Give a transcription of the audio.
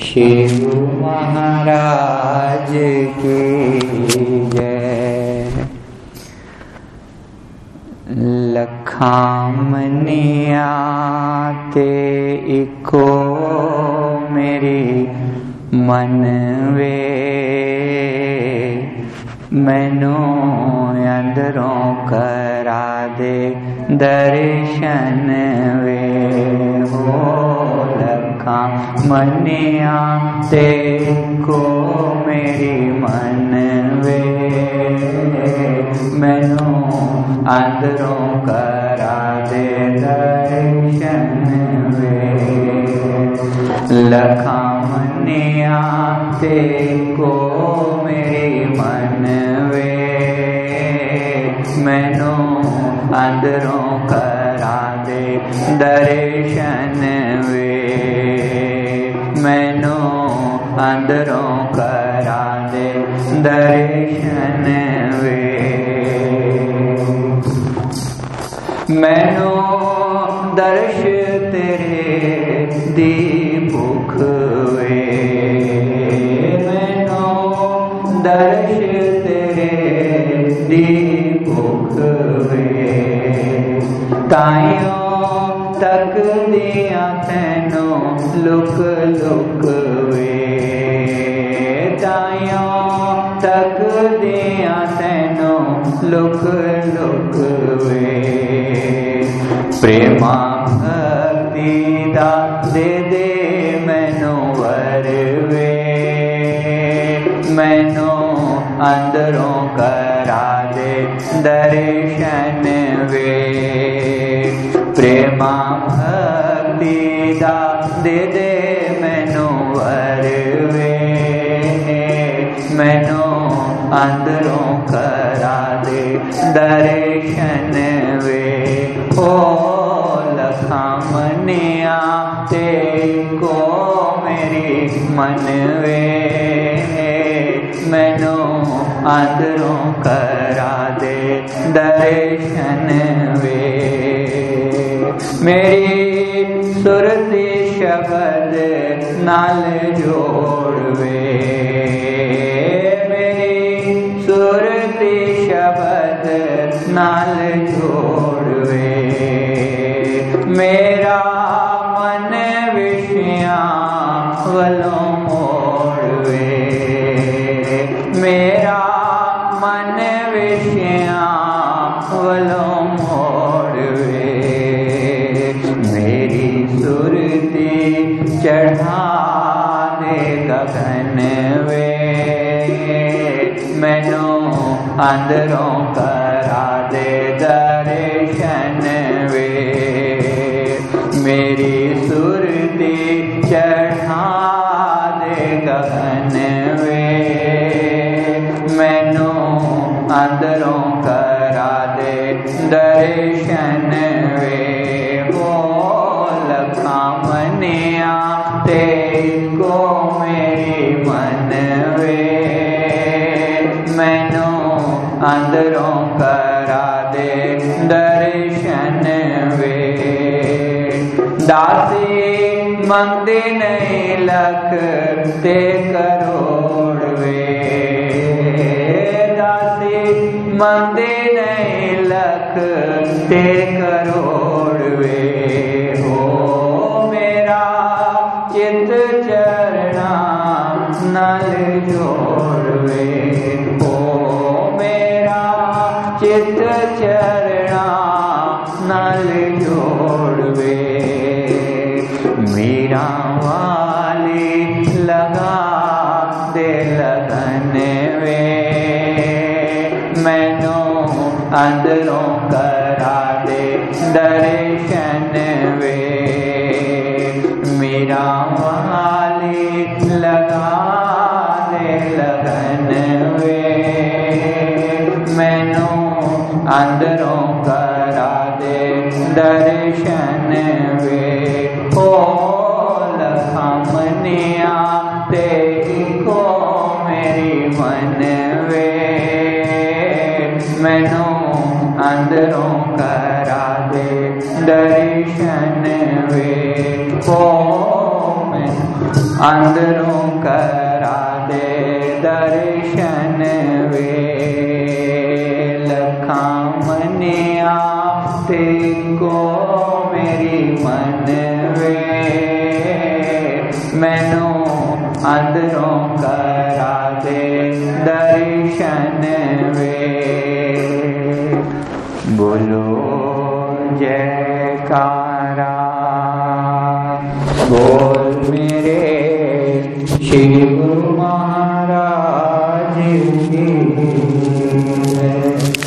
शिव महाराज की जय। लखामनिया ते इको मेरी मन वे। मैनू अंदरों करा दे दर्शन वे। हो मनिया ते को मेरी मन वे मैनू अंदरों करा दे दर्शन वे लखा मनिया ते को मेरी मन वे मैनू अंदरों करा दे दर्शन वे अंदरों करा दे दर्शन वे मैनो दर्श तेरे दी भुख वे मैनो दर्श तेरे दी भुख वे ताइयों तक दिया तैनो लुक लुक वे दिया तैनो लुक लुक वे। प्रेमा भक्ति दा दे दे मैनू वर वे। मैनू अंदरों करा दे दर्शन वे। प्रेमा भक्ति दा दे दे मैनू वर वे। मैनू अंदरों करा दे दर्शन वे। ओ लखा मनिया ते को मेरी मन वे मैनो अंदरों करा दे दर्शन वे। मेरी सुरती शबद नाल जोड़वे नाल जोड़वे मेरा मन विषया वलों मोड़वे। मेरा मन विषया वलों मोड़वे। मेरी सुरती चढ़ा दे गगन वे मैनू अंदरों करा अंदरों करा दे दर्शन वे वो लखा मनिया ते को मेरी मन वे मैनू अंदरों करा दे दर्शन वे दासी मंगदी नहीं लख ते करोड़ वे हो मेरा चित चरना नल जोड़वे हो मेरा चित चरना नल जोड़वे मीरा दे दर्शन वे। मीरा वाली लगा दे लगन वे। मैनू अंदरों करा दे दर्शन दर्शन वे को मैं अंदरों करा दे दर्शन वे। लखा मनिया ते को मेरी मन वे। मैनू अंदरों करा दे दर्शन वे। बोलो बोल मेरे शिव